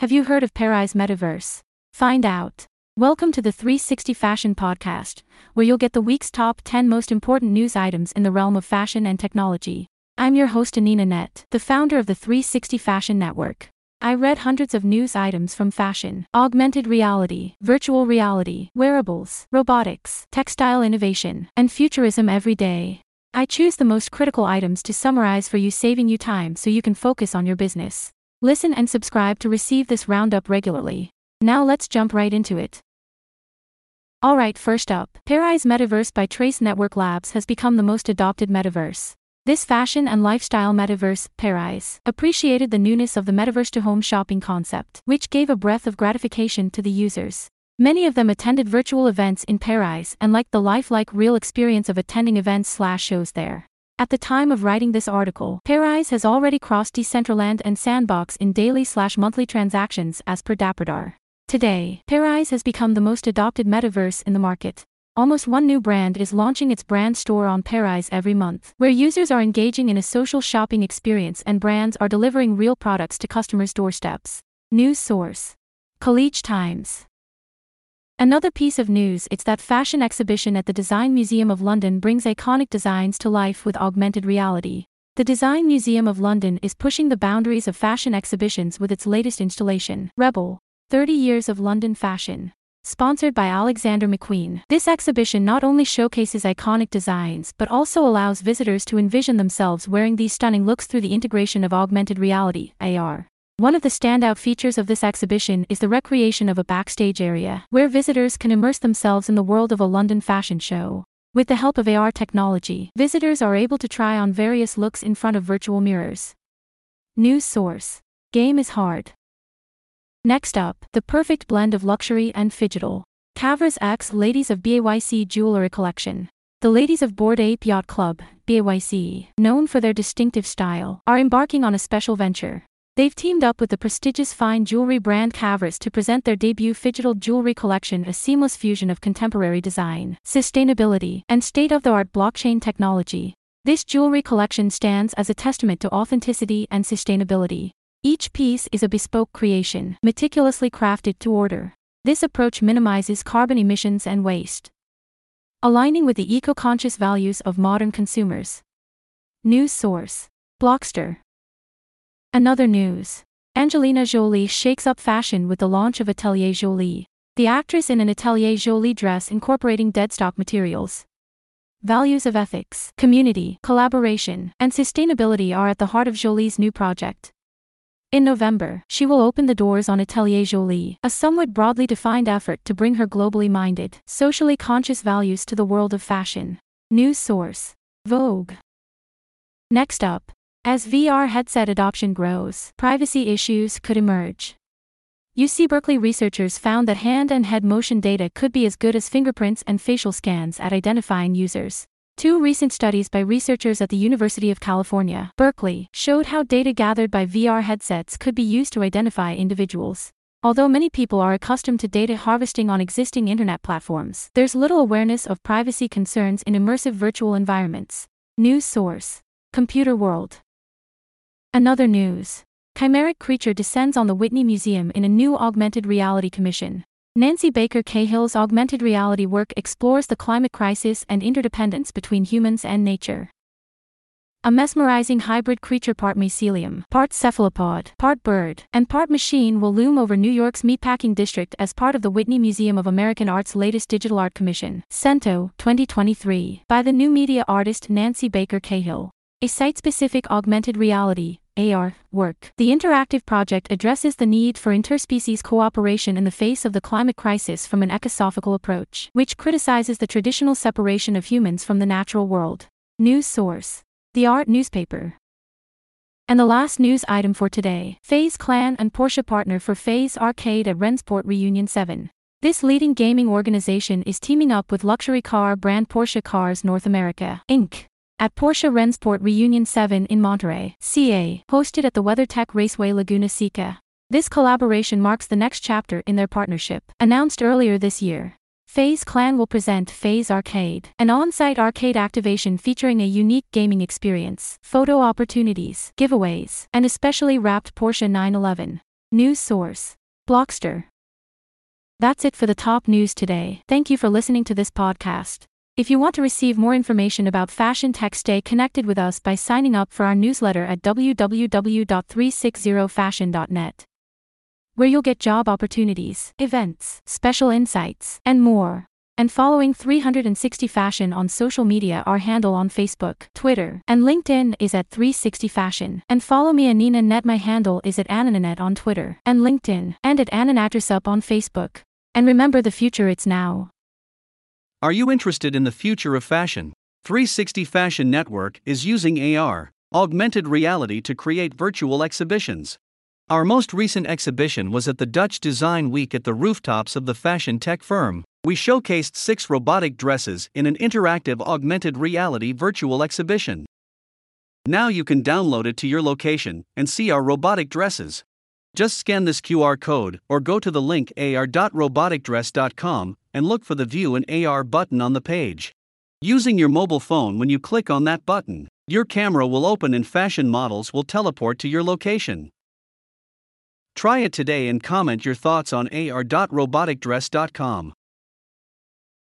Have you heard of Pariz Metaverse? Find out. Welcome to the 360 Fashion Podcast, where you'll get the week's top 10 most important news items in the realm of fashion and technology. I'm your host, Anina Net, the founder of the 360 Fashion Network. I read hundreds of news items from fashion, augmented reality, virtual reality, wearables, robotics, textile innovation, and futurism every day. I choose the most critical items to summarize for you, saving you time so you can focus on your business. Listen and subscribe to receive this roundup regularly. Now let's jump right into it. Alright, first up, Pariz Metaverse by Trace Network Labs has become the most adopted metaverse. This fashion and lifestyle metaverse, Pariz, appreciated the newness of the metaverse to home shopping concept, which gave a breath of gratification to the users. Many of them attended virtual events in Pariz and liked the lifelike real experience of attending events slash shows there. At the time of writing this article, Pariz has already crossed Decentraland and Sandbox in daily slash monthly transactions as per DappRadar. Today, Pariz has become the most adopted metaverse in the market. Almost one new brand is launching its brand store on Pariz every month, where users are engaging in a social shopping experience and brands are delivering real products to customers' doorsteps. News source College Times. Another piece of news it's that fashion exhibition at the Design Museum of London brings iconic designs to life with augmented reality. The Design Museum of London is pushing the boundaries of fashion exhibitions with its latest installation, Rebel. 30 Years of London Fashion. Sponsored by Alexander McQueen, this exhibition not only showcases iconic designs but also allows visitors to envision themselves wearing these stunning looks through the integration of augmented reality, AR. One of the standout features of this exhibition is the recreation of a backstage area, where visitors can immerse themselves in the world of a London fashion show. With the help of AR technology, visitors are able to try on various looks in front of virtual mirrors. News source Game is hard. Next up, the perfect blend of luxury and phygital. Kavras X Ladies of BAYC Jewelry Collection. The ladies of Bored Ape Yacht Club, BAYC, known for their distinctive style, are embarking on a special venture. They've teamed up with the prestigious fine jewelry brand Kavras to present their debut phygital jewelry collection, a seamless fusion of contemporary design, sustainability, and state of the art blockchain technology. This jewelry collection stands as a testament to authenticity and sustainability. Each piece is a bespoke creation, meticulously crafted to order. This approach minimizes carbon emissions and waste, aligning with the eco conscious values of modern consumers. News source Blockster. Another news Angelina Jolie shakes up fashion with the launch of Atelier Jolie. The actress in an Atelier Jolie dress incorporating deadstock materials. Values of ethics, community, collaboration, and sustainability are at the heart of Jolie's new project. In November, she will open the doors on Atelier Jolie, a somewhat broadly defined effort to bring her globally minded, socially conscious values to the world of fashion. News source Vogue. Next up, as VR headset adoption grows, privacy issues could emerge. UC Berkeley researchers found that hand and head motion data could be as good as fingerprints and facial scans at identifying users. Two recent studies by researchers at the University of California, Berkeley, showed how data gathered by VR headsets could be used to identify individuals. Although many people are accustomed to data harvesting on existing internet platforms, there's little awareness of privacy concerns in immersive virtual environments. News source Computer World. Another news. Chimeric creature descends on the Whitney Museum in a new augmented reality commission. Nancy Baker Cahill's augmented reality work explores the climate crisis and interdependence between humans and nature. A mesmerizing hybrid creature part mycelium, part cephalopod, part bird, and part machine will loom over New York's meatpacking district as part of the Whitney Museum of American Art's latest digital art commission, CENTO 2023, by the new media artist Nancy Baker Cahill. A site-specific augmented reality, AR, work. The interactive project addresses the need for interspecies cooperation in the face of the climate crisis from an ecosophical approach, which criticizes the traditional separation of humans from the natural world. News source The Art Newspaper. And the last news item for today FaZe Clan and Porsche partner for FaZe Arcade at Rennsport Reunion 7. This leading gaming organization is teaming up with luxury car brand Porsche Cars North America, Inc at Porsche Rennsport Reunion 7 in Monterey, CA, hosted at the WeatherTech Raceway Laguna Seca. This collaboration marks the next chapter in their partnership, announced earlier this year. FaZe Clan will present FaZe Arcade, an on site arcade activation featuring a unique gaming experience, photo opportunities, giveaways, and especially wrapped Porsche 911. News source Blockster. That's it for the top news today. Thank you for listening to this podcast. If you want to receive more information about fashion tech, stay connected with us by signing up for our newsletter at www.360fashion.net, where you'll get job opportunities, events, special insights, and more. And following 360 Fashion on social media, our handle on Facebook, Twitter, and LinkedIn is at 360 Fashion. And follow me Anina Net. My handle is at Anananet on Twitter and LinkedIn, and at Ananatrisup on Facebook. And remember the future it's now. Are you interested in the future of fashion? 360 Fashion Network is using AR, augmented reality, to create virtual exhibitions. Our most recent exhibition was at the Dutch Design Week at the rooftops of the fashion tech firm. We showcased six robotic dresses in an interactive augmented reality virtual exhibition. Now you can download it to your location and see our robotic dresses. Just scan this QR code or go to the link ar.roboticdress.com and look for the View an AR button on the page. Using your mobile phone when you click on that button, your camera will open and fashion models will teleport to your location. Try it today and comment your thoughts on ar.roboticdress.com.